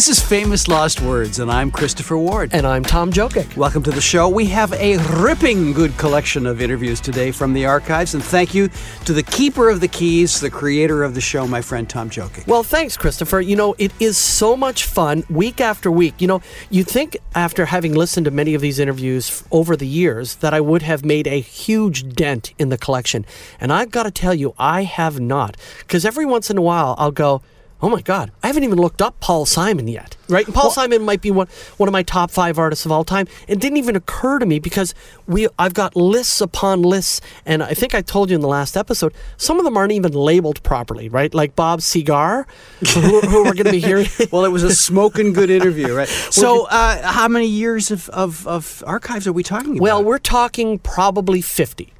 This is Famous Lost Words, and I'm Christopher Ward. And I'm Tom Jokic. Welcome to the show. We have a ripping good collection of interviews today from the archives, and thank you to the keeper of the keys, the creator of the show, my friend Tom Jokic. Well, thanks, Christopher. You know, it is so much fun week after week. You know, you think after having listened to many of these interviews over the years that I would have made a huge dent in the collection. And I've got to tell you, I have not. Because every once in a while, I'll go, oh my God, I haven't even looked up Paul Simon yet. Right? And Paul well, Simon might be one, one of my top five artists of all time. It didn't even occur to me because we I've got lists upon lists, and I think I told you in the last episode, some of them aren't even labeled properly, right? Like Bob Seger, who, who we're going to be hearing. well, it was a smoking good interview, right? So, uh, how many years of, of, of archives are we talking about? Well, we're talking probably 50.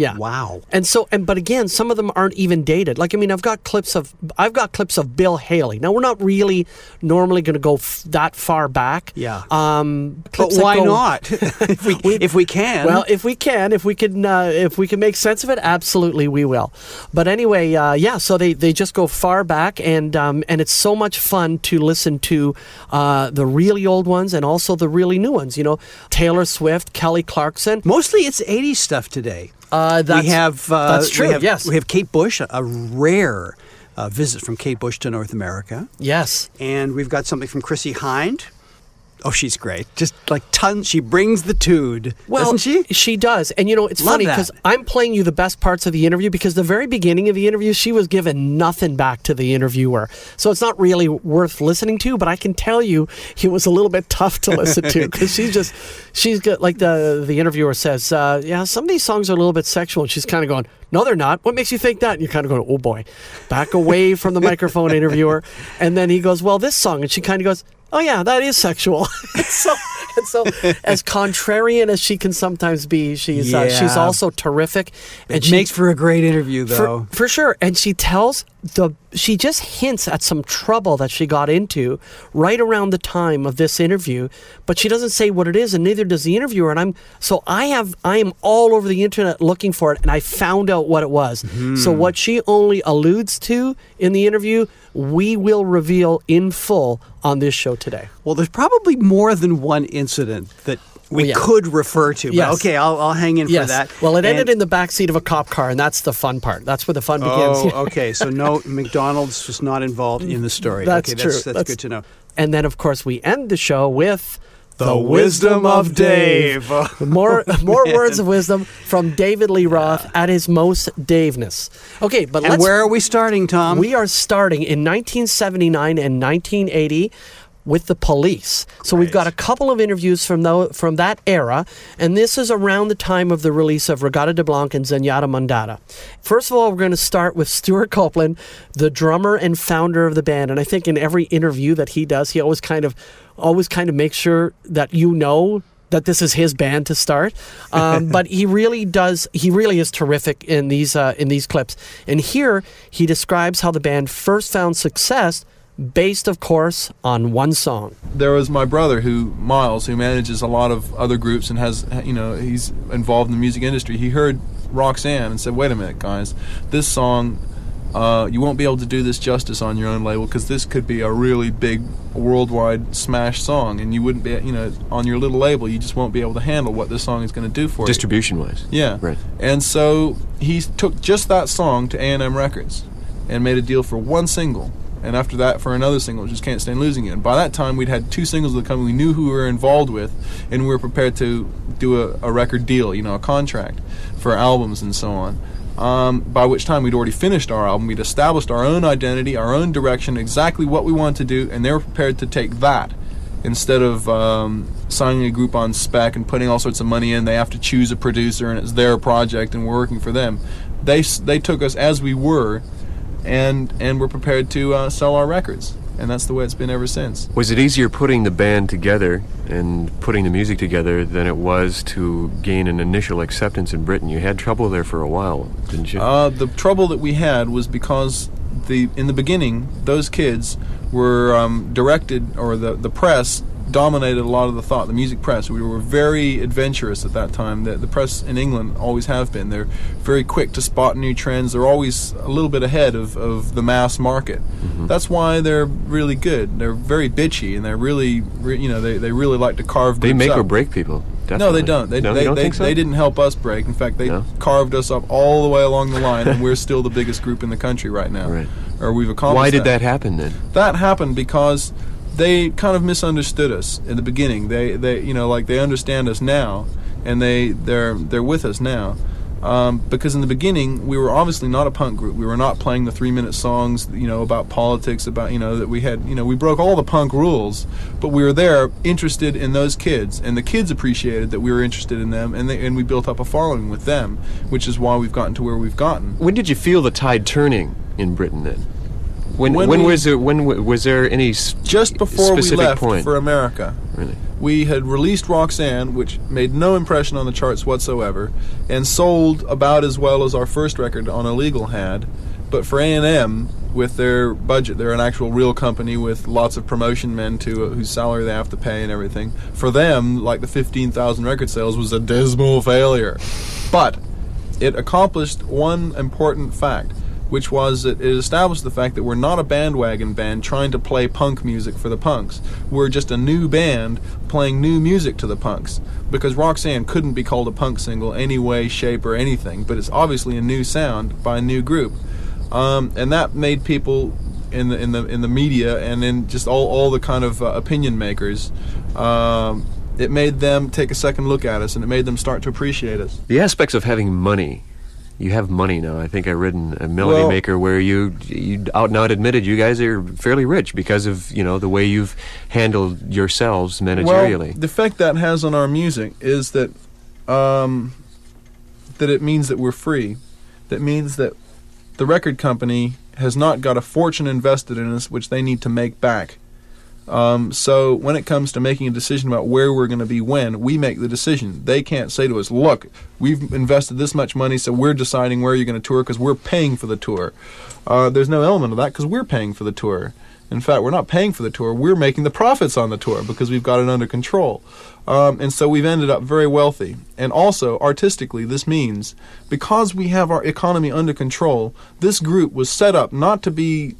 Yeah. Wow. And so, and but again, some of them aren't even dated. Like, I mean, I've got clips of, I've got clips of Bill Haley. Now, we're not really normally going to go f- that far back. Yeah. Um, but why go, not? if we, we, if we can. Well, if we can, if we can, uh, if we can make sense of it, absolutely we will. But anyway, uh, yeah. So they, they just go far back, and um, and it's so much fun to listen to uh, the really old ones and also the really new ones. You know, Taylor Swift, Kelly Clarkson. Mostly it's '80s stuff today. Uh, we have uh, that's true. We have, yes, we have Kate Bush, a rare uh, visit from Kate Bush to North America. Yes, and we've got something from Chrissie Hynde. Oh, she's great. Just like tons. She brings the tude, well, doesn't she? She does. And you know, it's Love funny because I'm playing you the best parts of the interview because the very beginning of the interview, she was given nothing back to the interviewer. So it's not really worth listening to, but I can tell you it was a little bit tough to listen to because she's just, she's got, like the, the interviewer says, uh, yeah, some of these songs are a little bit sexual. And she's kind of going, no, they're not. What makes you think that? And you're kind of going, oh boy, back away from the microphone interviewer. And then he goes, well, this song. And she kind of goes, oh yeah, that is sexual. so, and so, as contrarian as she can sometimes be, she's yeah. uh, she's also terrific. And it she makes for a great interview, though, for, for sure. And she tells the she just hints at some trouble that she got into right around the time of this interview, but she doesn't say what it is, and neither does the interviewer. And I'm so I have I am all over the internet looking for it, and I found out what it was. Mm-hmm. So what she only alludes to in the interview, we will reveal in full on this show today. Well, there's probably more than one incident that we yeah. could refer to. Yes. okay, I'll, I'll hang in yes. for that. Well, it ended in the back seat of a cop car, and that's the fun part. That's where the fun oh, begins. Oh, okay. So no, McDonald's was not involved in the story. That's okay, true. That's, that's, that's, good to know. And then, of course, we end the show with. The, the wisdom, wisdom of Dave. Dave. more oh, more words of wisdom from David Lee Roth yeah. at his most Daveness. Okay, but and where are we starting, Tom? We are starting in 1979 and 1980 with the police. So we've got a couple of interviews from the, from that era, and this is around the time of the release of Reggatta de Blanc and Zenyatta Mondatta. First of all, we're going to start with Stewart Copeland, the drummer and founder of the band, and I think in every interview that he does, he always kind of always kind of makes sure that you know that this is his band to start. Um, but he really does. He really is terrific in these uh, in these clips. And here he describes how the band first found success based, of course, on one song. There was my brother, who Miles, who manages a lot of other groups and has, you know, he's involved in the music industry. He heard Roxanne and said, "Wait a minute, guys, this song." Uh, you won't be able to do this justice on your own label because this could be a really big worldwide smash song, and you wouldn't be, you know, on your little label, you just won't be able to handle what this song is going to do for Distribution you. Distribution wise. Yeah. Right. And so he took just that song to A&M Records and made a deal for one single and after that for another single, just can't stand losing it. And by that time, we'd had two singles that come. We knew who we were involved with, and we were prepared to do a, a record deal, you know, a contract for albums and so on. Um, by which time we'd already finished our album, we'd established our own identity, our own direction, exactly what we wanted to do, and they were prepared to take that instead of um, signing a group on spec and putting all sorts of money in. They have to choose a producer, and it's their project, and we're working for them. They they took us as we were and and we're prepared to uh, sell our records and that's the way it's been ever since. Was it easier putting the band together and putting the music together than it was to gain an initial acceptance in Britain? You had trouble there for a while, didn't you? Uh, the trouble that we had was because the in the beginning those kids were um, directed, or the the press dominated a lot of the thought. The music press. We were very adventurous at that time. The, the press in England always have been. They're very quick to spot new trends. They're always a little bit ahead of, of the mass market. Mm-hmm. That's why they're really good. They're very bitchy, and they're really, re, you know, they, they really like to carve. They make up. or break people. No, they don't. They, no, they, don't they, think so? they didn't help us break. In fact, they No? carved us up all the way along the line, and we're still the biggest group in the country right now. Right. Or we've accomplished. Why did that happen then? That happened because they kind of misunderstood us in the beginning. They, they, you know, like they understand us now, and they, they're, they're with us now. Um, because in the beginning, we were obviously not a punk group. We were not playing the three-minute songs, you know, about politics, about you know that we had, you know, we broke all the punk rules. But we were there, interested in those kids, and the kids appreciated that we were interested in them, and they, and we built up a following with them, which is why we've gotten to where we've gotten. When did you feel the tide turning in Britain then? When, When when, we- was there when was there any Just before we specific left point? for America, really? we had released Roxanne, which made no impression on the charts whatsoever, and sold about as well as our first record on Illegal had. But for A&M, with their budget, they're an actual real company with lots of promotion men to uh, whose salary they have to pay and everything. For them, like the 15,000 record sales was a dismal failure. But it accomplished one important fact, which was it established the fact that we're not a bandwagon band trying to play punk music for the punks. We're just a new band playing new music to the punks. Because Roxanne couldn't be called a punk single any way, shape, or anything, but it's obviously a new sound by a new group. Um, and that made people in the in the in the media and in just all all the kind of uh, opinion makers. Um, it made them take a second look at us, and it made them start to appreciate us. The aspects of having money. You have money now. I think I read in a Melody Well- Maker where you you out and out admitted you guys are fairly rich because of you know the way you've handled yourselves managerially. Well, the effect that has on our music is that um, that it means that we're free. That means that the record company has not got a fortune invested in us, which they need to make back. Um, so when it comes to making a decision about where we're going to be when, we make the decision. They can't say to us, "Look, we've invested this much money, so we're deciding where you're going to tour because we're paying for the tour." Uh, there's no element of that because we're paying for the tour. In fact, we're not paying for the tour; we're making the profits on the tour because we've got it under control. Um, and so we've ended up very wealthy. And also, artistically, this means because we have our economy under control, this group was set up not to be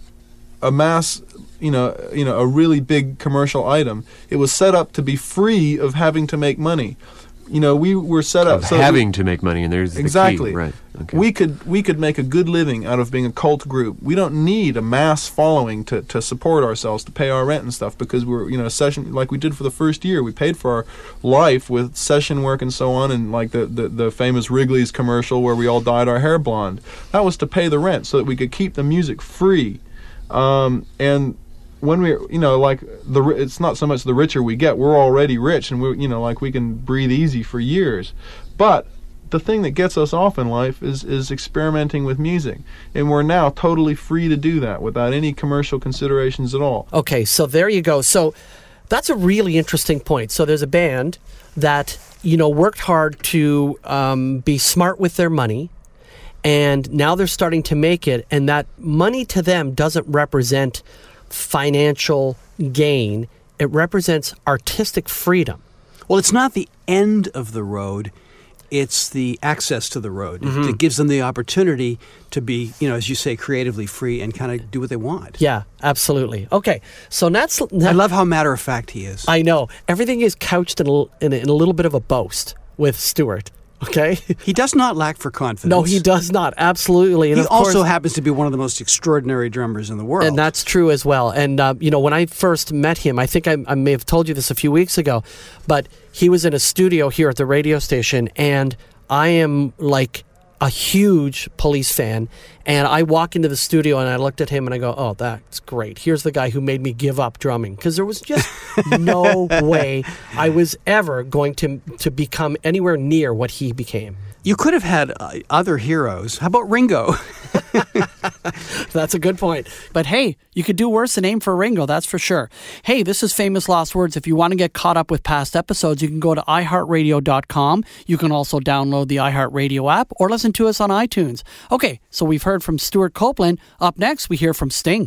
a mass you know you know a really big commercial item. It was set up to be free of having to make money. You know we were set up of so that we- having to make money, and there's the exactly. key, right? Okay. we could we could make a good living out of being a cult group. We don't need a mass following to, to support ourselves to pay our rent and stuff because we're you know session like we did for the first year we paid for our life with session work and so on and like the, the, the famous wrigley's commercial where we all dyed our hair blonde. That was to pay the rent so that we could keep the music free um, and when we you know like the it's not so much the richer we get we're already rich and we you know like we can breathe easy for years but the thing that gets us off in life is is experimenting with music and we're now totally free to do that without any commercial considerations at all Okay, so there you go. So that's a really interesting point. So there's a band that you know worked hard to um, be smart with their money, and now they're starting to make it, and that money to them doesn't represent financial gain. It represents artistic freedom. Well, it's not the end of the road. It's the access to the road mm-hmm. that gives them the opportunity to be, you know, as you say, creatively free and kind of do what they want. Yeah, absolutely. Okay, so that's. I love how matter of fact he is. I know everything is couched in a, in a, in a little bit of a boast with Stewart. Okay. he does not lack for confidence. no, he does not. Absolutely. And He of course, also happens to be one of the most extraordinary drummers in the world. And that's true as well. And, uh, you know, when I first met him, I think I, I may have told you this a few weeks ago, but he was in a studio here at the radio station, and I am like a huge police fan. And I walk into the studio and I looked at him and I go, oh, that's great. Here's the guy who made me give up drumming. Because there was just no way I was ever going to, to become anywhere near what he became. You could have had uh, other heroes. How about Ringo? That's a good point. But hey, you could do worse than aim for Ringo, that's for sure. Hey, this is Famous Lost Words. If you want to get caught up with past episodes, you can go to iHeartRadio.com. You can also download the iHeartRadio app or listen to us on iTunes. Okay, so we've heard from Stewart Copeland. Up next, we hear from Sting.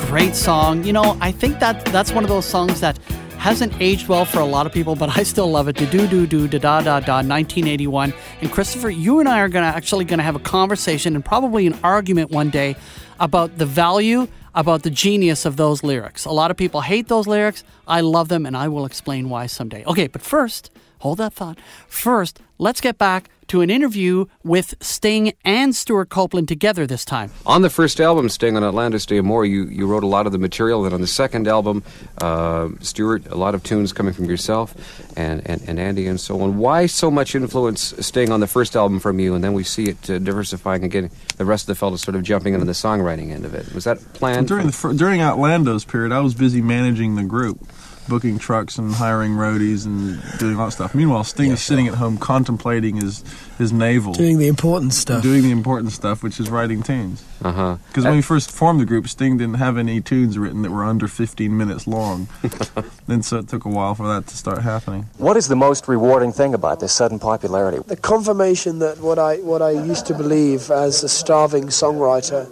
Great song. You know, I think that that's one of those songs that hasn't aged well for a lot of people, but I still love it. Do do do do da da da da 1981. And Christopher, you and I are gonna actually gonna have a conversation and probably an argument one day about the value, about the genius of those lyrics. A lot of people hate those lyrics. I love them, and I will explain why someday. Okay, but first, hold that thought. First, let's get back to an interview with Sting and Stewart Copeland together this time. On the first album, Sting on Outlandos d'Amour, you, you wrote a lot of the material. Then on the second album, uh, Stewart, a lot of tunes coming from yourself and, and, and Andy and so on. Why so much influence Sting on the first album from you, and then we see it uh, diversifying again, the rest of the fellows sort of jumping into the songwriting end of it? Was that planned? During the fir- during Outlandos period, I was busy managing the group, booking trucks and hiring roadies and doing all that stuff. Meanwhile, Sting is sitting at home contemplating his his navel, Doing the important stuff. doing the important stuff, which is writing tunes. Uh huh. Because when we first formed the group, Sting didn't have any tunes written that were under 15 minutes long. and so it took a while for that to start happening. What is the most rewarding thing about this sudden popularity? the confirmation that what I what I used to believe as a starving songwriter,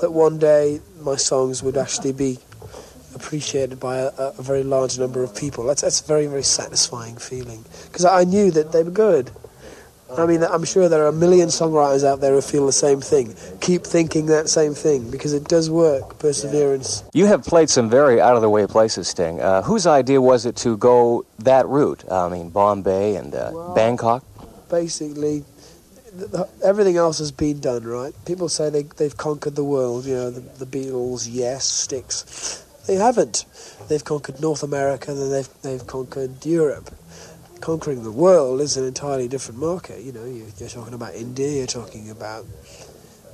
that one day my songs would actually be appreciated by a, a very large number of people. That's that's a very very satisfying feeling because I knew that they were good. I mean, I'm sure there are a million songwriters out there who feel the same thing. Keep thinking that same thing because it does work. Perseverance. You have played some very out of the way places, Sting. Uh, whose idea was it to go that route? I mean, Bombay and uh, Bangkok? basically th- th- everything else has been done right people say they, they've conquered the world you know the, the beatles yes sticks they haven't they've conquered north america they've, they've conquered europe conquering the world is an entirely different market you know you, you're talking about india you're talking about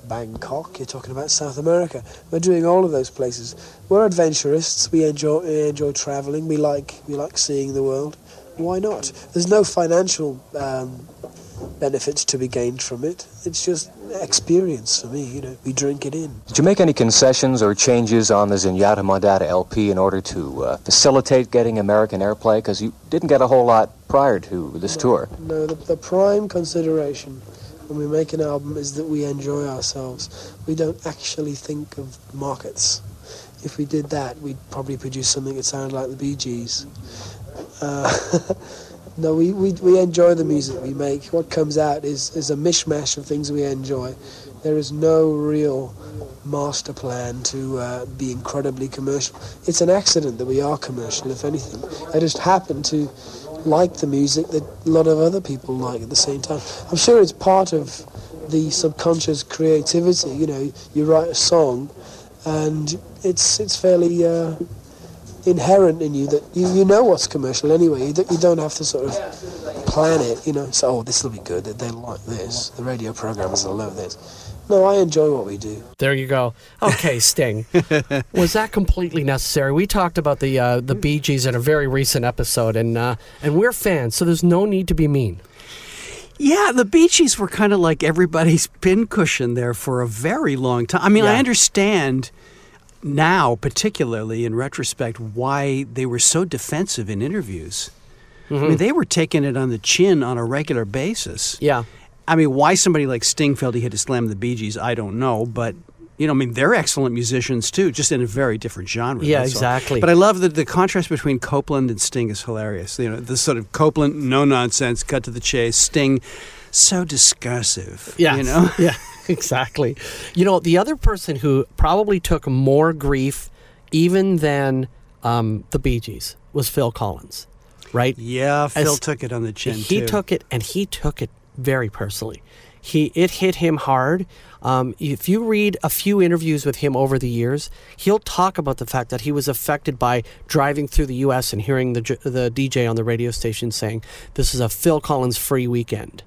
Bangkok, you're talking about South America. We're doing all of those places. We're adventurists. We enjoy we enjoy traveling. We like we like seeing the world. Why not? There's no financial um, benefits to be gained from it. It's just experience for me. You know, we drink it in. Did you make any concessions or changes on the Zenyatta Mondatta LP in order to uh, facilitate getting American airplay? Because you didn't get a whole lot prior to this tour. No, the, the prime consideration when we make an album is that we enjoy ourselves. We don't actually think of markets. If we did that, we'd probably produce something that sounded like the Bee Gees. Uh, no, we, we, we enjoy the music we make. What comes out is, is a mishmash of things we enjoy. There is no real master plan to uh, be incredibly commercial. It's an accident that we are commercial, if anything. I just happen to like the music that a lot of other people like at the same time. I'm sure it's part of the subconscious creativity. You know, you write a song, and it's it's fairly uh, inherent in you that you, you know what's commercial anyway. You, don't- you don't have to sort of plan it. You know, so oh, this will be good. They like this. The radio programmers will love this. No, I enjoy what we do. There you go. Okay, Sting. was that completely necessary? We talked about the uh, the Bee Gees in a very recent episode, and uh, and we're fans, so there's no need to be mean. Yeah, the Bee Gees were kind of like everybody's pincushion there for a very long time. I mean, I understand now, particularly in retrospect, why they were so defensive in interviews. I Mm-hmm. mean, they were taking it on the chin on a regular basis. Yeah. I mean, why somebody like Sting felt he had to slam the Bee Gees, I don't know, but. You know, I mean, they're excellent musicians too, just in a very different genre. Yeah, that's all. exactly. But I love that the contrast between Copeland and Sting is hilarious. You know, the sort of Copeland, no nonsense, cut to the chase. Sting, so discursive. Yeah. you know. yeah, exactly. You know, the other person who probably took more grief even than um, the Bee Gees was Phil Collins, right? Yeah, Phil As- took it on the chin he too. took it and he took it very personally he it hit him hard um, if you read a few interviews with him over the years he'll talk about the fact that he was affected by driving through the us and hearing the, the dj on the radio station saying this is a phil collins free weekend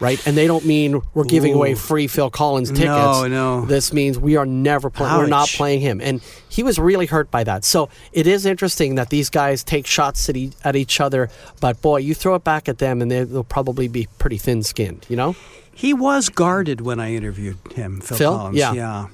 right and they don't mean we're giving away free phil collins tickets No, no. this means we are never playing we're not playing him and he was really hurt by that so it is interesting that these guys take shots at, e- at each other but boy you throw it back at them and they- they'll probably be pretty thin skinned you know He was guarded when I interviewed him, Phil, Phil? Collins. Yeah. yeah.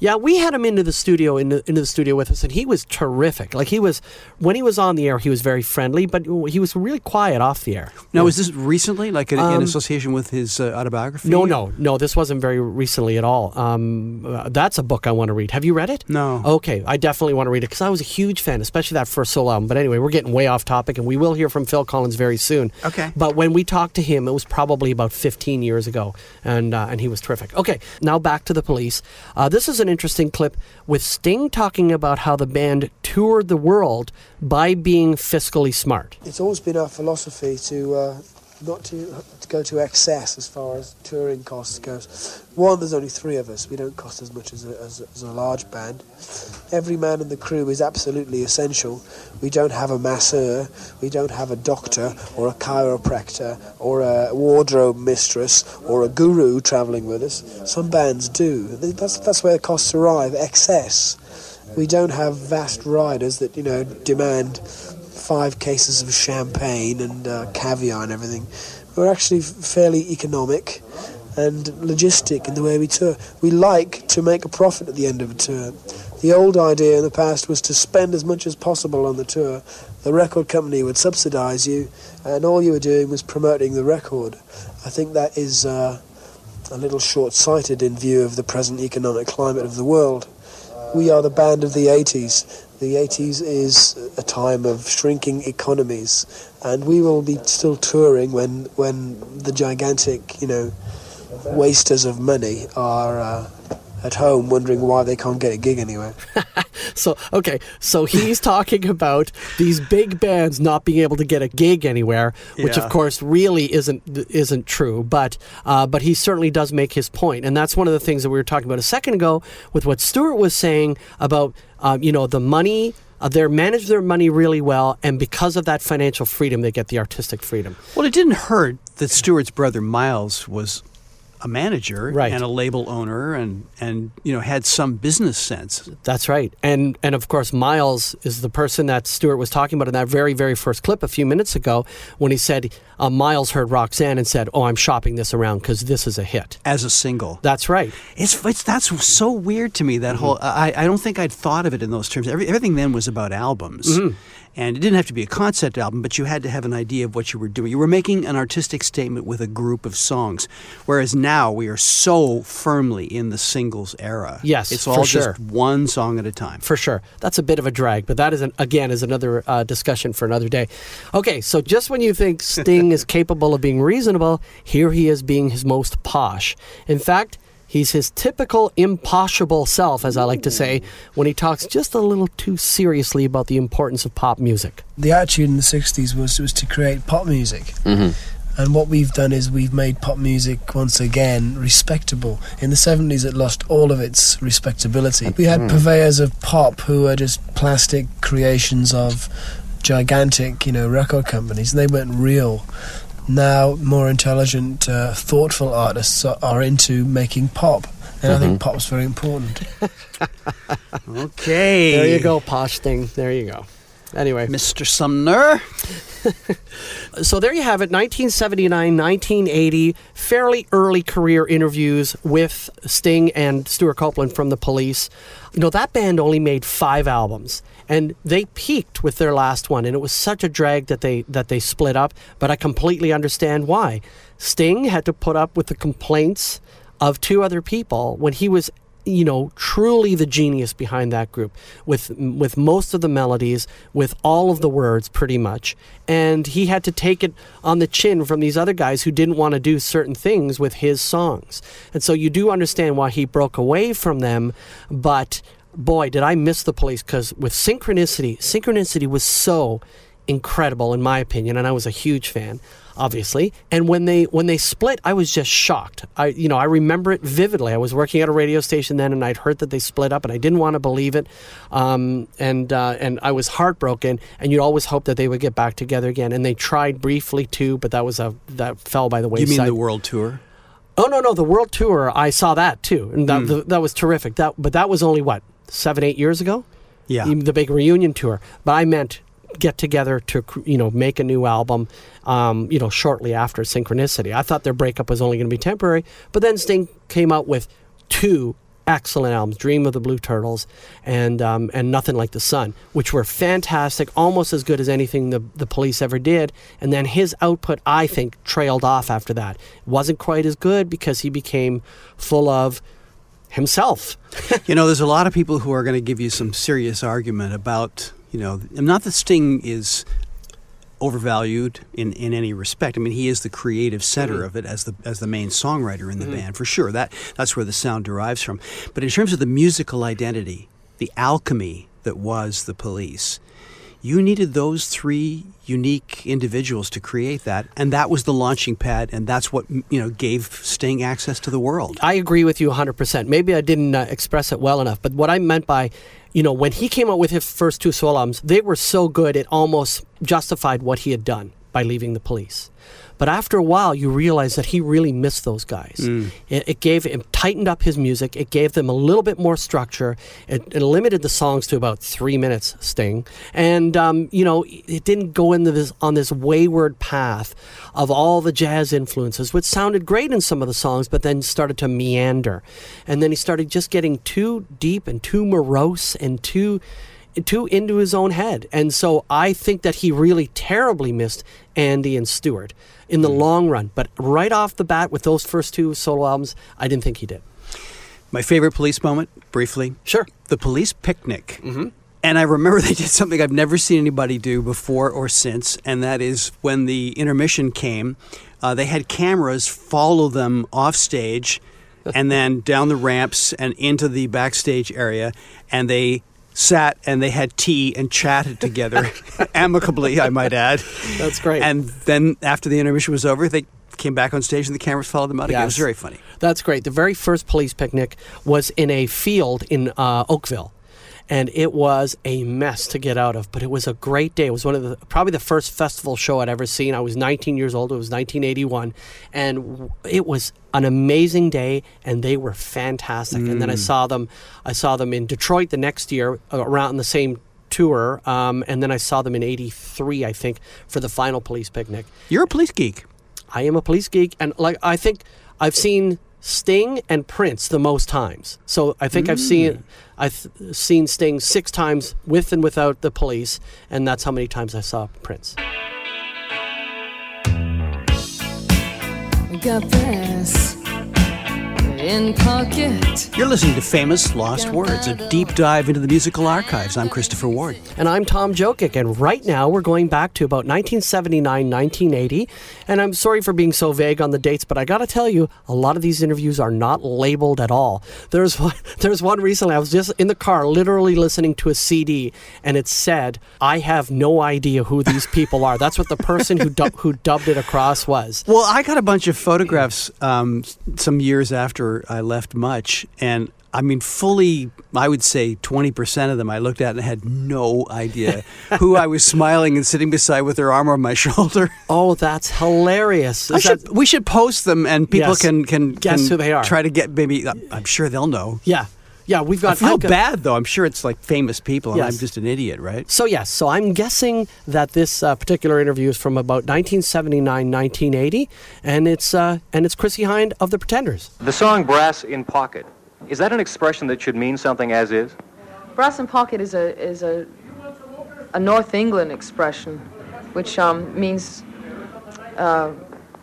Yeah, we had him into the studio into, into the studio with us, and he was terrific. Like he was when he was on the air, he was very friendly, but he was really quiet off the air. Now, was this recently, like in, in Um, association with his uh, autobiography? No, no, no. This wasn't very recently at all. Um, uh, that's a book I want to read. Have you read it? No. Okay, I definitely want to read it because I was a huge fan, especially that first solo album. But anyway, we're getting way off topic, and we will hear from Phil Collins very soon. Okay. But when we talked to him, it was probably about 15 years ago, and uh, and he was terrific. Okay, now back to the police. Uh, this is an interesting clip with Sting talking about how the band toured the world by being fiscally smart. It's always been our philosophy to uh, not to, to go to excess as far as touring costs goes. One, there's only three of us. We don't cost as much as a, as, as a large band. Every man in the crew is absolutely essential. We don't have a masseur, we don't have a doctor or a chiropractor or a wardrobe mistress or a guru travelling with us. Some bands do. That's, that's where the costs arrive, excess. We don't have vast riders that, you know, demand five cases of champagne and uh, caviar and everything. We're actually fairly economic and logistic in the way we tour. We like to make a profit at the end of a tour. The old idea in the past was to spend as much as possible on the tour. The record company would subsidize you, and all you were doing was promoting the record. I think that is uh, a little short sighted in view of the present economic climate of the world. We are the band of the 80s. The 80s is a time of shrinking economies, and we will be still touring when, when the gigantic, you know, wasters of money are uh, at home wondering why they can't get a gig anywhere. So okay, so he's talking about these big bands not being able to get a gig anywhere, which Yeah. of course really isn't isn't true. But uh, but he certainly does make his point, and that's one of the things that we were talking about a second ago with what Stewart was saying about um, you know the money. Uh, they manage their money really well, and because of that financial freedom, they get the artistic freedom. Well, it didn't hurt that Stewart's brother Miles was a manager Right. and a label owner and, and you know had some business sense. That's right. And and of course Miles is the person that Stewart was talking about in that very very first clip a few minutes ago when he said uh, Miles heard Roxanne and said, "Oh, I'm shopping this around cuz this is a hit." As a single, That's right. it's, it's that's so weird to me. That whole I, I don't think I'd thought of it in those terms. Every, everything then was about albums, and it didn't have to be a concept album, but you had to have an idea of what you were doing. You were making an artistic statement with a group of songs, whereas now we are so firmly in the singles era. Yes, it's all sure. just one song at a time. For sure. That's a bit of a drag, but that is an, again is another uh, discussion for another day. Okay, so just when you think Sting is capable of being reasonable, here he is being his most posh. In fact, he's his typical impossible self, as I like to say, when he talks just a little too seriously about the importance of pop music. the attitude in the 60s was, was to create pop music. Mm-hmm. And what we've done is we've made pop music once again respectable. In the 70s, it lost all of its respectability. We had mm. purveyors of pop who were just plastic creations of gigantic, you know, record companies. And they weren't real. Now, more intelligent, uh, thoughtful artists are, are into making pop. And I think pop's very important. Okay, There you go, posh Sting. There you go. Anyway, Mr. Sumner. So there you have it 1979, 1980, fairly early career interviews with Sting and Stewart Copeland from the police. You know, that band only made five albums. And they peaked with their last one, and it was such a drag that they that they split up. But I completely understand why. Sting had to put up with the complaints of two other people when he was you know truly the genius behind that group with with most of the melodies with all of the words pretty much. And he had to take it on the chin from these other guys who didn't want to do certain things with his songs. And so you do understand why he broke away from them but boy did I miss the police cuz with synchronicity synchronicity was so incredible in my opinion and I was a huge fan obviously and when they when they split I was just shocked I you know I remember it vividly I was working at a radio station then and I'd heard that they split up and I didn't want to believe it um, and uh, and I was heartbroken and you'd always hope that they would get back together again and they tried briefly too but that was a that fell by the wayside. You mean the world tour? Oh no, no, the world tour. I saw that too, and that th- that was terrific. That, but that was only what seven, eight years ago. Yeah. The big reunion tour. But I meant get together to you know make a new album. Um, you know, shortly after Synchronicity. I thought their breakup was only going to be temporary, but then Sting came out with two excellent albums, Dream of the Blue Turtles and um, and Nothing Like the Sun, which were fantastic, almost as good as anything the the Police ever did. And then his output, I think, trailed off after that. It wasn't quite as good because he became full of himself. you know, there's a lot of people who are going to give you some serious argument about, you know, not that Sting is overvalued in, in any respect. I mean, he is the creative center Mm-hmm. of it as the as the main songwriter in the band for sure. That that's where the sound derives from. But in terms of the musical identity, the alchemy that was the Police, you needed those three unique individuals to create that, and that was the launching pad, and that's what you know gave Sting access to the world. I agree with you 100%. Maybe I didn't uh, express it well enough, but what I meant by, you know, when he came out with his first two solo albums, they were so good it almost justified what he had done by leaving the police. But after a while, you realize that he really missed those guys. It, it gave it tightened up his music. It gave them a little bit more structure. It, it limited the songs to about three minutes. Sting, and um, you know, it didn't go into this on this wayward path of all the jazz influences, which sounded great in some of the songs, but then started to meander, and then he started just getting too deep and too morose and too too into his own head. And so I think that he really terribly missed Andy and Stewart in the long run. But right off the bat with those first two solo albums, I didn't think he did. My favorite police moment, briefly. Sure. The police picnic. Mm-hmm. And I remember they did something I've never seen anybody do before or since, and that is when the intermission came, uh, they had cameras follow them off stage and then down the ramps and into the backstage area, and they sat and they had tea and chatted together amicably, I might add. That's great. And then after the intermission was over, they came back on stage and the cameras followed them out again. It was very funny. That's great. The very first police picnic was in a field in uh, Oakville. And it was a mess to get out of, but it was a great day. It was one of the probably the first festival show I'd ever seen. I was 19 years old. It was 1981, and it was an amazing day. And they were fantastic. And then I saw them. I saw them in Detroit the next year, uh, around the same tour. Um, and then I saw them in '83, I think, for the final police picnic. You're a police geek. I am a police geek, and like I think I've seen Sting and Prince the most times. So I think I've seen mm. I've seen Sting six times with and without the police, and that's how many times I saw Prince. Got this in pocket. You're listening to Famous Lost Words, a deep dive into the musical archives. I'm Christopher Ward. And I'm Tom Jokic, and right now we're going back to about 1979, 1980. And I'm sorry for being so vague on the dates, but I got to tell you, a lot of these interviews are not labeled at all. There's one, there's one recently, I was just in the car literally listening to a CD, and it said, I have no idea who these people are. That's what the person who, du- who dubbed it across was. Well, I got a bunch of photographs um, some years after I left Much, and I mean, fully, I would say 20% of them I looked at and had no idea who I was smiling and sitting beside with their arm on my shoulder. Oh, that's hilarious. I that- should, we should post them and people Yes. can, can, Guess can who they are. try to get maybe, I'm sure they'll know. yeah. Yeah, we've got. I feel I've got- bad though. I'm sure it's like famous people, and I'm just an idiot, right? So yes, so I'm guessing that this uh, particular interview is from about 1979, 1980, and it's uh, and it's Chrissie Hynde of the Pretenders. The song Brass in Pocket, is that an expression that should mean something as is? Brass in pocket is a is a a North England expression, which um, means uh,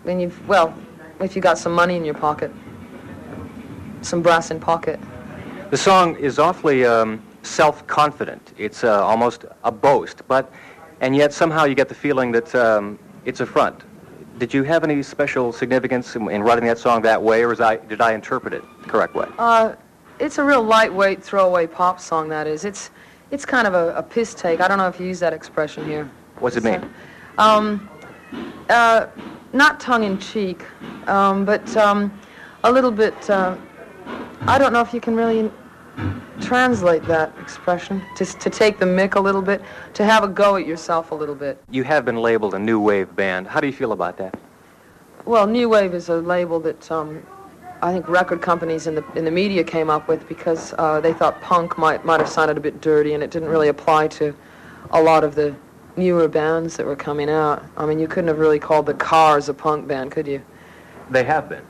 when you've well, if you got some money in your pocket, some brass in pocket. The song is awfully um, self-confident. It's uh, almost a boast, but and yet somehow you get the feeling that um, it's a front. Did you have any special significance in, in writing that song that way, or is I, did I interpret it the correct way? Uh, it's a real lightweight throwaway pop song. That is. It's it's kind of a, a piss take. I don't know if you use that expression here. What's it mean? Um, uh, not tongue in cheek, um, but um, a little bit. Uh, I don't know if you can really translate that expression. To, to take the mick a little bit, to have a go at yourself a little bit. You have been labeled a new wave band. How do you feel about that? Well, new wave is a label that um, I think record companies in the in the media came up with because uh, they thought punk might might have sounded a bit dirty, and it didn't really apply to a lot of the newer bands that were coming out. I mean, you couldn't have really called the Cars a punk band, could you? They have been.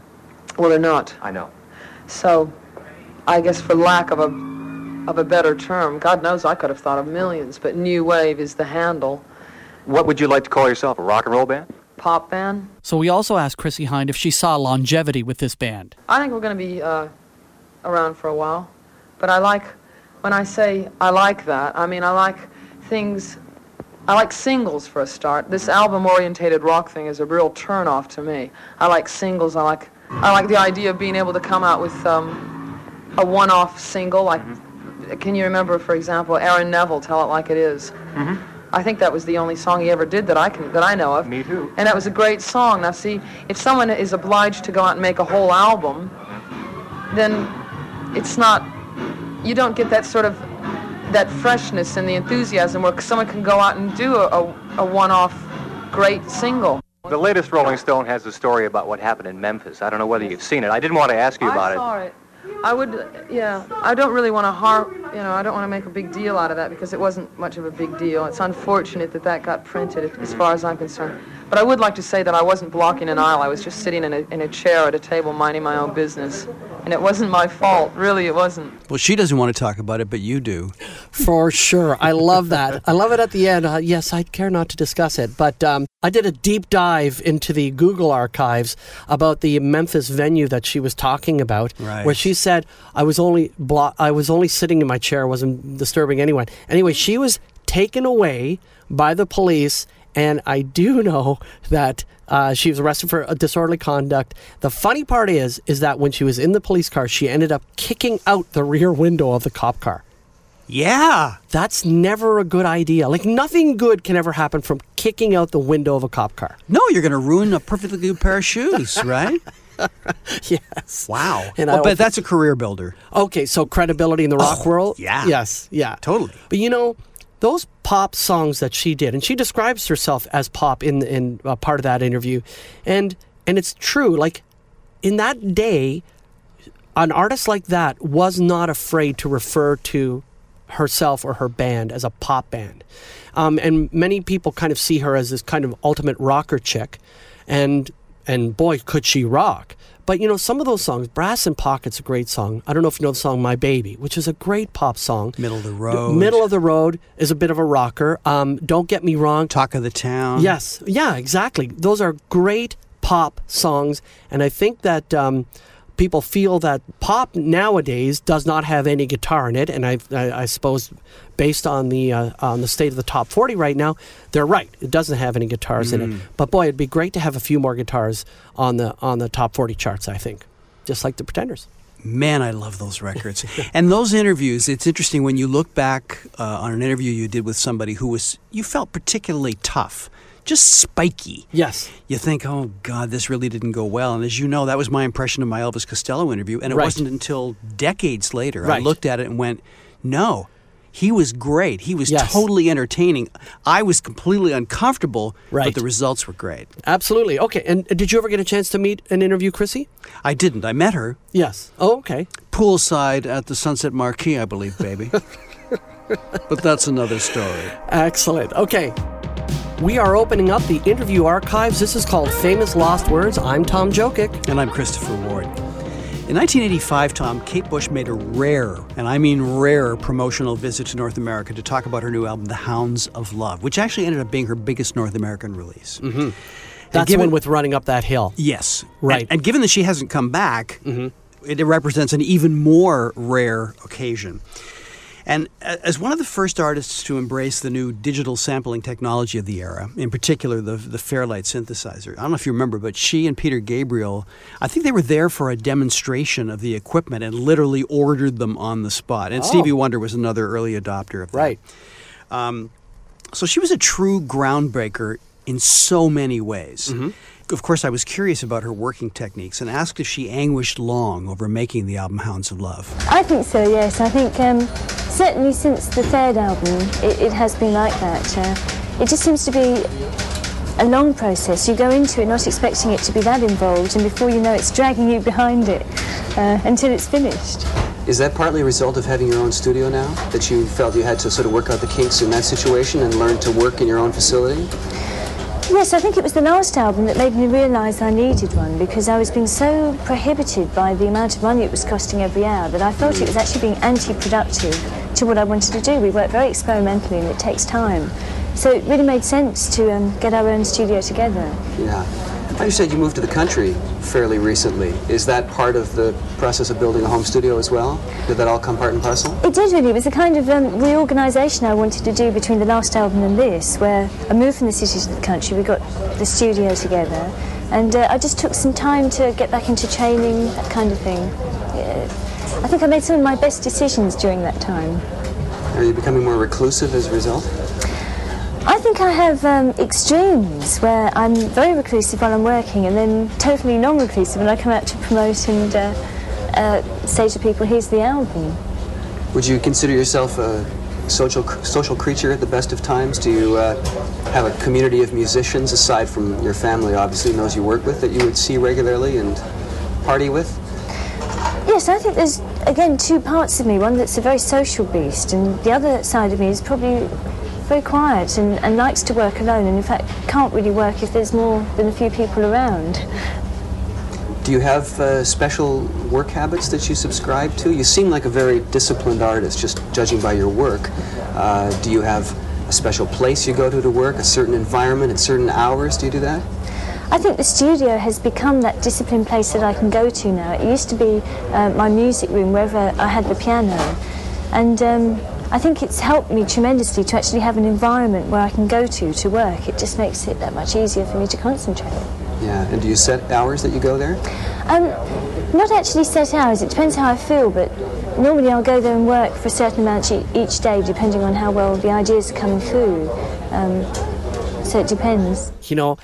Well, they're not. I know. So I guess for lack of a of a better term, God knows I could have thought of millions, but new wave is the handle. What would you like to call yourself? A rock and roll band? Pop band. So we also asked Chrissie Hynde if she saw longevity with this band. I think we're going to be uh, around for a while, but I like when I say I like that. I mean I like things. I like singles for a start. This album-orientated rock thing is a real turn-off to me. I like singles. I like I like the idea of being able to come out with um, a one-off single. Like, mm-hmm. can you remember, for example, Aaron Neville, "Tell It Like It Is"? Mm-hmm. I think that was the only song he ever did that I can that I know of. Me too. And that was a great song. Now, see, if someone is obliged to go out and make a whole album, then it's not. You don't get that sort of that freshness and the enthusiasm where someone can go out and do a, a, a one-off great single. The latest Rolling Stone has a story about what happened in Memphis. I don't know whether you've seen it. I didn't want to ask you about it. I saw it. I would, yeah. I don't really want to harp, you know, I don't want to make a big deal out of that because it wasn't much of a big deal. It's unfortunate that that got printed, as far as I'm concerned. But I would like to say that I wasn't blocking an aisle. I was just sitting in a, in a chair at a table minding my own business. And it wasn't my fault. Really, it wasn't. Well, she doesn't want to talk about it, but you do. For sure. I love that. I love it at the end. Uh, yes, I care not to discuss it. But um, I did a deep dive into the Google archives about the Memphis venue that she was talking about, Right. where she said, I was only blo- I was only sitting in my chair, wasn't disturbing anyone. Anyway, she was taken away by the police, and I do know that uh, she was arrested for disorderly conduct. The funny part is, is that when she was in the police car, she ended up kicking out the rear window of the cop car. Yeah. That's never a good idea. Like nothing good can ever happen from kicking out the window of a cop car. No, you're going to ruin a perfectly good pair of shoes, right? yes. Wow. And Well, I but don't that's a career builder. Okay, so credibility in the rock Oh, world? yeah. Yes, yeah. Totally. But you know, those pop songs that she did, and she describes herself as pop in in uh, part of that interview, and and it's true. Like in that day, an artist like that was not afraid to refer to herself or her band as a pop band, um, and many people kind of see her as this kind of ultimate rocker chick, and and boy, could she rock! But you know, some of those songs, "Brass in Pocket's" a great song. I don't know if you know the song "My Baby," which is a great pop song. Middle of the road. Middle of the Road is a bit of a rocker. Um, don't get me wrong. Talk of the town. Yes, yeah, exactly. Those are great pop songs, and I think that um, people feel that pop nowadays does not have any guitar in it. And I, I, I suppose, based on the uh, on the state of the top forty right now, they're right. It doesn't have any guitars in it. But boy, it'd be great to have a few more guitars on the on the top forty charts. I think, just like the Pretenders. Man, I love those records. and those interviews, it's interesting when you look back uh, on an interview you did with somebody who was, you felt particularly tough, just spiky. Yes. You think, oh, God, this really didn't go well. And as you know, that was my impression of my Elvis Costello interview. And it Right. wasn't until decades later I looked at it and went, no. He was great. He was Yes. totally entertaining. I was completely uncomfortable, Right. but the results were great. Absolutely. Okay. And uh, did you ever get a chance to meet and interview Chrissie? I didn't. I met her Yes. Oh, okay. poolside at the Sunset Marquis, I believe, baby. but that's another story. Excellent. Okay. We are opening up the interview archives. This is called Famous Lost Words. I'm Tom Jokic. And I'm Christopher Ward. In 1985, Tom, Kate Bush made a rare, and I mean rare, promotional visit to North America to talk about her new album, The Hounds of Love, which actually ended up being her biggest North American release. Mm-hmm. That's one with running up that hill. Yes. Right. And, and given that she hasn't come back, it represents an even more rare occasion. And as one of the first artists to embrace the new digital sampling technology of the era, in particular the, the Fairlight synthesizer, I don't know if you remember, but she and Peter Gabriel, I think they were there for a demonstration of the equipment and literally ordered them on the spot. And Oh. Stevie Wonder was another early adopter of that. Right. So she was a true groundbreaker in so many ways. Of course, I was curious about her working techniques and asked if she anguished long over making the album Hounds of Love. I think so, yes. I think um, certainly since the third album, it, it has been like that. Uh, it just seems to be a long process. You go into it not expecting it to be that involved, and before you know it's dragging you behind it uh, until it's finished. Is that partly a result of having your own studio now? That you felt you had to sort of work out the kinks in that situation and learn to work in your own facility? Yes, I think it was the last album that made me realise I needed one because I was being so prohibited by the amount of money it was costing every hour that I felt it was actually being anti-productive to what I wanted to do. We work very experimentally and it takes time. So it really made sense to um, get our own studio together. Yeah. You said you moved to the country fairly recently. Is that part of the process of building a home studio as well? Did that all come part and parcel? It did really. It was a kind of um, reorganisation I wanted to do between the last album and this, where I moved from the city to the country. We got the studio together, and uh, I just took some time to get back into training, that kind of thing. I think I made some of my best decisions during that time. Are you becoming more reclusive as a result? I think I have um, extremes where I'm very reclusive while I'm working and then totally non-reclusive when I come out to promote and uh, uh, say to people, here's the album. Would you consider yourself a social social creature at the best of times? Do you uh, have a community of musicians aside from your family, obviously, and those you work with, that you would see regularly and party with? Yes, I think there's, again, two parts of me. One that's a very social beast, and the other side of me is probably very quiet and, and likes to work alone, and in fact can't really work if there's more than a few people around. Do you have uh, special work habits that you subscribe to? You seem like a very disciplined artist, just judging by your work. Uh, do you have a special place you go to to work, a certain environment at certain hours? Do you do that? I think the studio has become that disciplined place that I can go to now. It used to be uh, my music room wherever I had the piano. And um, I think it's helped me tremendously to actually have an environment where I can go to to work. It just makes it that much easier for me to concentrate. Yeah, and do you set hours that you go there? Um, not actually set hours, it depends how I feel, but normally I'll go there and work for a certain amount e- each day, depending on how well the ideas are coming through. Um, so it depends. You know,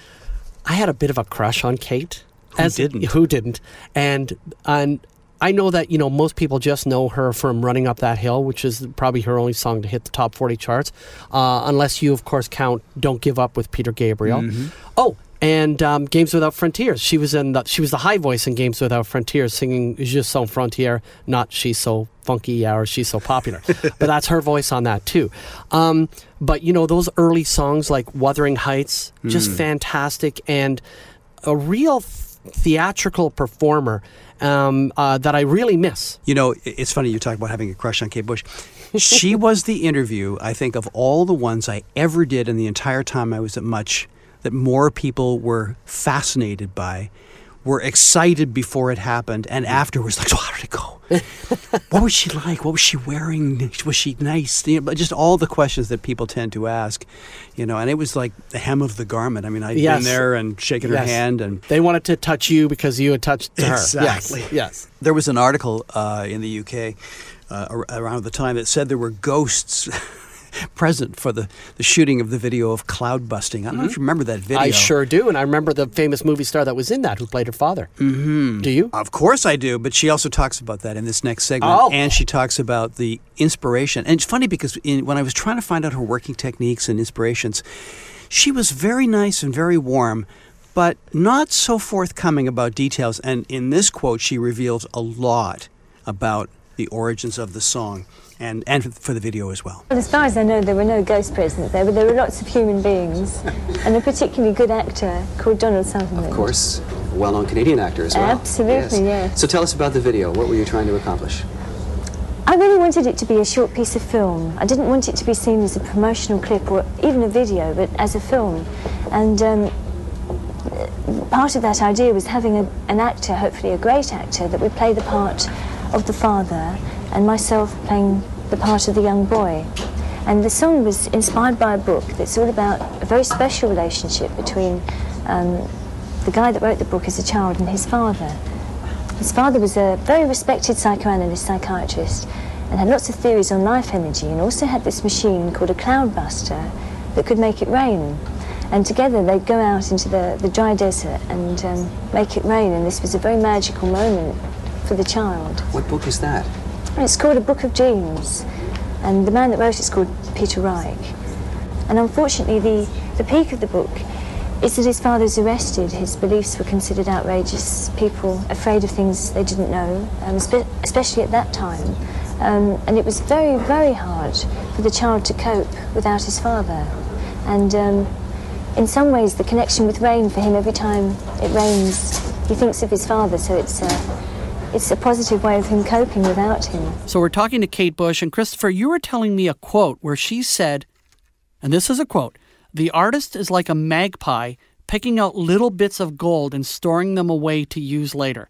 I had a bit of a crush on Kate. Who didn't? Who didn't? And and I know that you know most people just know her from "Running Up That Hill," which is probably her only song to hit the top forty charts, uh, unless you of course count "Don't Give Up" with Peter Gabriel. Mm-hmm. Oh, and um, Games Without Frontiers. She was in the, she was the high voice in Games Without Frontiers, singing "Je suis frontière," not "She's so funky" or "She's so popular," but that's her voice on that too. Um, but you know those early songs like "Wuthering Heights," just Mm. fantastic and a real th- theatrical performer um, uh, that I really miss. You know, it's funny you talk about having a crush on Kate Bush. She was the interview, I think, of all the ones I ever did in the entire time I was at Much that more people were fascinated by, were excited before it happened, and afterwards, like, so how did it go? what was she like? What was she wearing? Was she nice? You know, just all the questions that people tend to ask, you know, and it was like the hem of the garment. I mean, I'd Yes. been there and shaken her hand and They wanted to touch you because you had touched her. Exactly. Yes. yes. There was an article uh, in the UK uh, around the time that said there were ghosts present for the, the shooting of the video of Cloudbusting. I don't know if you remember that video. I sure do, and I remember the famous movie star that was in that who played her father. Mm-hmm. Do you? Of course I do, but she also talks about that in this next segment. Oh. And she talks about the inspiration. And it's funny because in, when I was trying to find out her working techniques and inspirations, she was very nice and very warm, but not so forthcoming about details. And in this quote, she reveals a lot about the origins of the song and, and for the video as well. Well, as far as I know, there were no ghosts present there, but there were lots of human beings, and a particularly good actor called Donald Sutherland. Of course, a well-known Canadian actor as well. Absolutely, yes. So tell us about the video. What were you trying to accomplish? I really wanted it to be a short piece of film. I didn't want it to be seen as a promotional clip or even a video, but as a film. And um, part of that idea was having a, an actor, hopefully a great actor, that would play the part of the father and myself playing the part of the young boy. And the song was inspired by a book that's all about a very special relationship between um, the guy that wrote the book as a child and his father. His father was a very respected psychoanalyst, psychiatrist, and had lots of theories on life energy, and also had this machine called a cloudbuster that could make it rain. And together they'd go out into the, the dry desert and um, make it rain, and this was a very magical moment for the child. What book is that? It's called A Book of Dreams, and the man that wrote it's called Peter Reich. And unfortunately, the, the peak of the book is that his father was arrested. His beliefs were considered outrageous. People afraid of things they didn't know, um, spe- especially at that time. Um, and it was very, very hard for the child to cope without his father. And um, in some ways, the connection with rain for him, every time it rains, he thinks of his father, so it's a, it's a positive way of him coping without him. So we're talking to Kate Bush, and Christopher, you were telling me a quote where she said, and this is a quote The artist is like a magpie picking out little bits of gold and storing them away to use later.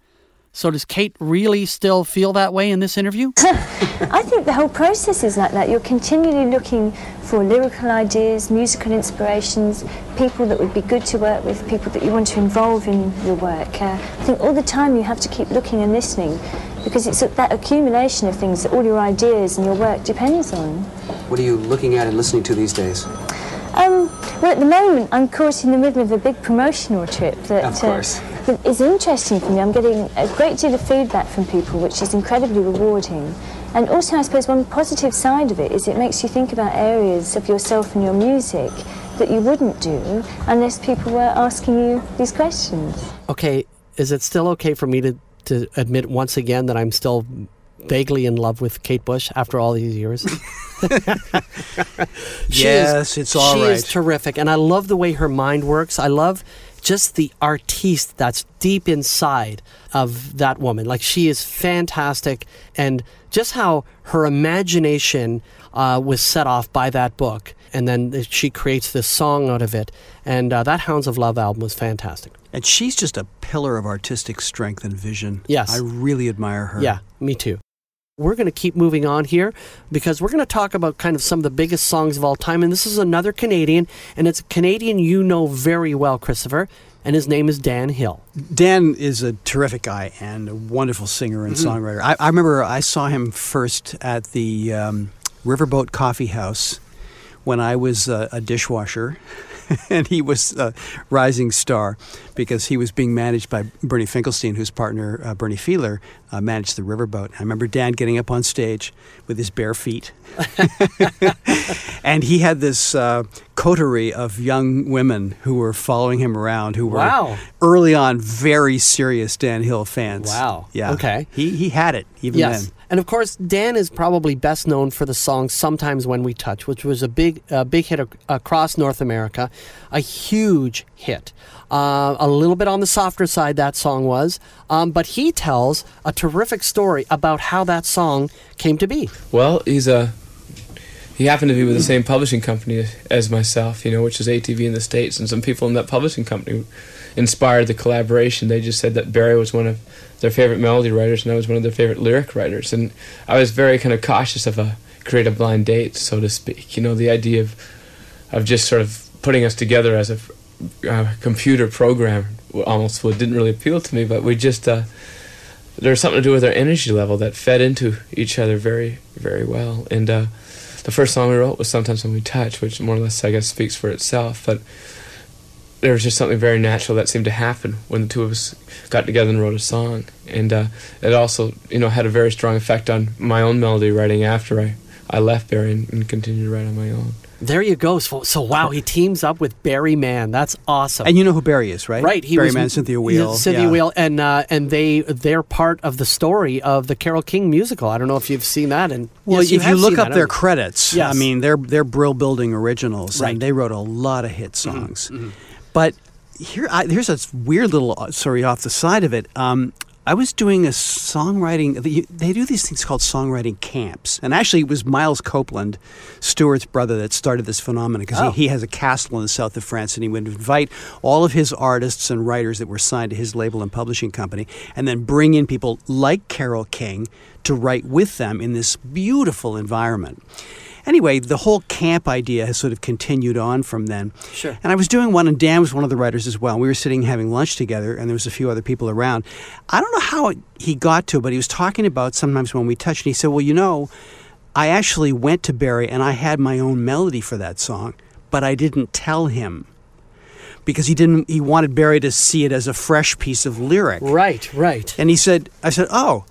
So does Kate really still feel that way in this interview? I think the whole process is like that. You're continually looking for lyrical ideas, musical inspirations, people that would be good to work with, people that you want to involve in your work. Uh, I think all the time you have to keep looking and listening because it's that accumulation of things that all your ideas and your work depends on. What are you looking at and listening to these days? Um, well, at the moment, I'm caught in the middle of a big promotional trip that Of course. Uh, that is interesting for me. I'm getting a great deal of feedback from people, which is incredibly rewarding. And also, I suppose one positive side of it is it makes you think about areas of yourself and your music that you wouldn't do unless people were asking you these questions. Okay, is it still okay for me to, to admit once again that I'm still vaguely in love with Kate Bush after all these years? Yes, it's all she is terrific, and I love the way her mind works. I love just the artiste that's deep inside of that woman. Like she is fantastic, and just how her imagination uh, was set off by that book, and then she creates this song out of it. And uh, that Hounds of Love album was fantastic. And she's just a pillar of artistic strength and vision. Yes. I really admire her. Yeah, me too. We're going to keep moving on here because we're going to talk about kind of some of the biggest songs of all time. And this is another Canadian, and it's a Canadian you know very well, Christopher, and his name is Dan Hill. Dan is a terrific guy and a wonderful singer and Mhm. songwriter. I, I remember I saw him first at the um, Riverboat Coffee House when I was uh, a dishwasher. and he was a rising star because he was being managed by Bernie Finkelstein, whose partner, uh, Bernie Fiedler, uh, managed the riverboat. I remember Dan getting up on stage with his bare feet. and he had this uh, coterie of young women who were following him around who were Wow. early on very serious Dan Hill fans. Wow. Yeah. Okay. He, he had it even yes. then. And of course, Dan is probably best known for the song "Sometimes When We Touch," which was a big, uh, big hit ac- across North America, a huge hit. Uh, a little bit on the softer side, that song was, um, but he tells a terrific story about how that song came to be. Well, he's a. He happened to be with the same publishing company as myself, you know, which is ATV in the States, and some people in that publishing company inspired the collaboration. They just said that Barry was one of their favorite melody writers, and I was one of their favorite lyric writers, and I was very kind of cautious of a create a blind date, so to speak. You know, the idea of of just sort of putting us together as a uh, computer program almost would didn't really appeal to me, but we just. Uh, there's something to do with our energy level that fed into each other very, very well. And uh, the first song we wrote was "Sometimes When We Touch," which more or less, I guess, speaks for itself. But there was just something very natural that seemed to happen when the two of us got together and wrote a song. And uh, it also, you know, had a very strong effect on my own melody writing after I, I left Barry and, and continued to write on my own. There you go. So, so wow, he teams up with Barry Mann. That's awesome. And you know who Barry is, right? Right, he Barry was Mann, Cynthia Weil. Cynthia yeah. Weil, and uh, and they they're part of the story of the Carole King musical. I don't know if you've seen that. And Well, yes, you if you look up that, their credits, Yes. I mean, they're they're Brill Building originals, Right. Mm-hmm, and they wrote a lot of hit songs. But here, I, here's a weird little uh, sorry off the side of it. Um, I was doing a songwriting. They they do these things called songwriting camps, and actually, it was Miles Copeland, Stewart's brother, that started this phenomenon because Oh. he, he has a castle in the south of France, and he would invite all of his artists and writers that were signed to his label and publishing company, and then bring in people like Carole King to write with them in this beautiful environment. Anyway, the whole camp idea has sort of continued on from then. Sure. And I was doing one, and Dan was one of the writers as well. We were sitting having lunch together, and there was a few other people around. I don't know how it, he got to, it, but he was talking about sometimes when we touched, and he said, "Well, you know, I actually went to Barry, and I had my own melody for that song, but I didn't tell him." Because he didn't, he wanted Barry to see it as a fresh piece of lyric. Right, right. And he said, I said, oh,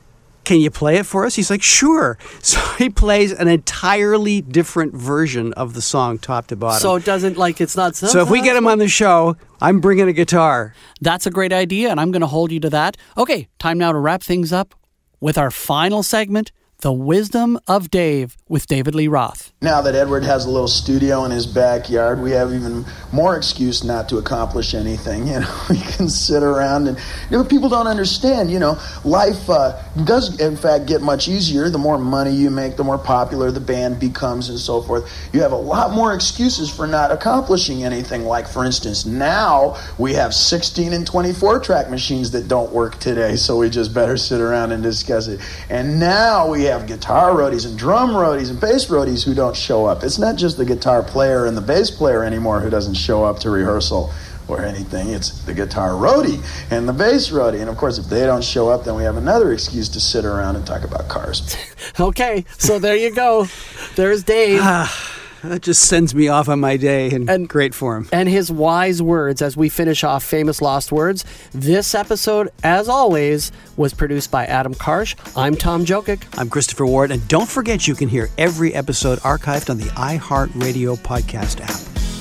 can you play it for us? He's like, sure. So he plays an entirely different version of the song, top to bottom. So it doesn't like it's not. So if we get him on the show, I'm bringing a guitar. That's a great idea, and I'm going to hold you to that. Okay, time now to wrap things up with our final segment, The Wisdom of Dave, with David Lee Roth. Now that Edward has a little studio in his backyard, we have even more excuse not to accomplish anything. You know, we can sit around and you know people don't understand. You know, life uh, does in fact get much easier. The more money you make, the more popular the band becomes, and so forth. You have a lot more excuses for not accomplishing anything. Like, for instance, now we have 16 and 24 track machines that don't work today, so we just better sit around and discuss it. And now we have guitar roadies and drum roadies and bass roadies who don't show up. It's not just the guitar player and the bass player anymore who doesn't show up to rehearsal or anything. It's the guitar roadie and the bass roadie. And of course, if they don't show up, then we have another excuse to sit around and talk about cars. okay, so there you go. There's Dave. That just sends me off on my day in great form. and his wise words as we finish off famous lost words. This episode, as always, was produced by Adam Karsh. I'm Tom Jokic. I'm Christopher Ward. And don't forget, you can hear every episode archived on the iHeartRadio podcast app.